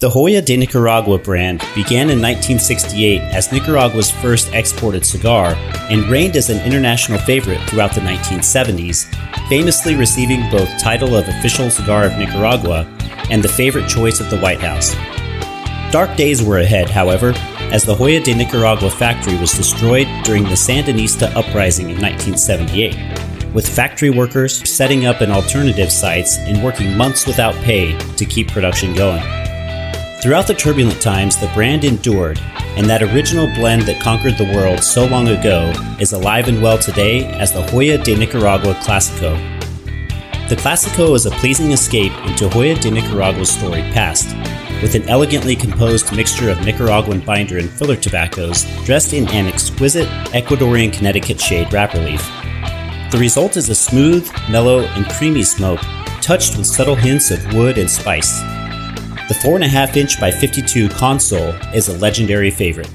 The Joya de Nicaragua brand began in 1968 as Nicaragua's first exported cigar and reigned as an international favorite throughout the 1970s, famously receiving both title of official cigar of Nicaragua and the favorite choice of the White House. Dark days were ahead, however, as the Joya de Nicaragua factory was destroyed during the Sandinista uprising in 1978, with factory workers setting up an alternative sites and working months without pay to keep production going. Throughout the turbulent times, the brand endured, and that original blend that conquered the world so long ago is alive and well today as the Joya de Nicaragua Clasico. The Clasico is a pleasing escape into Joya de Nicaragua's storied past, with an elegantly composed mixture of Nicaraguan binder and filler tobaccos dressed in an exquisite Ecuadorian Connecticut shade wrapper leaf. The result is a smooth, mellow, and creamy smoke, touched with subtle hints of wood and spice. The 4.5 inch by 52 Consul is a legendary favorite.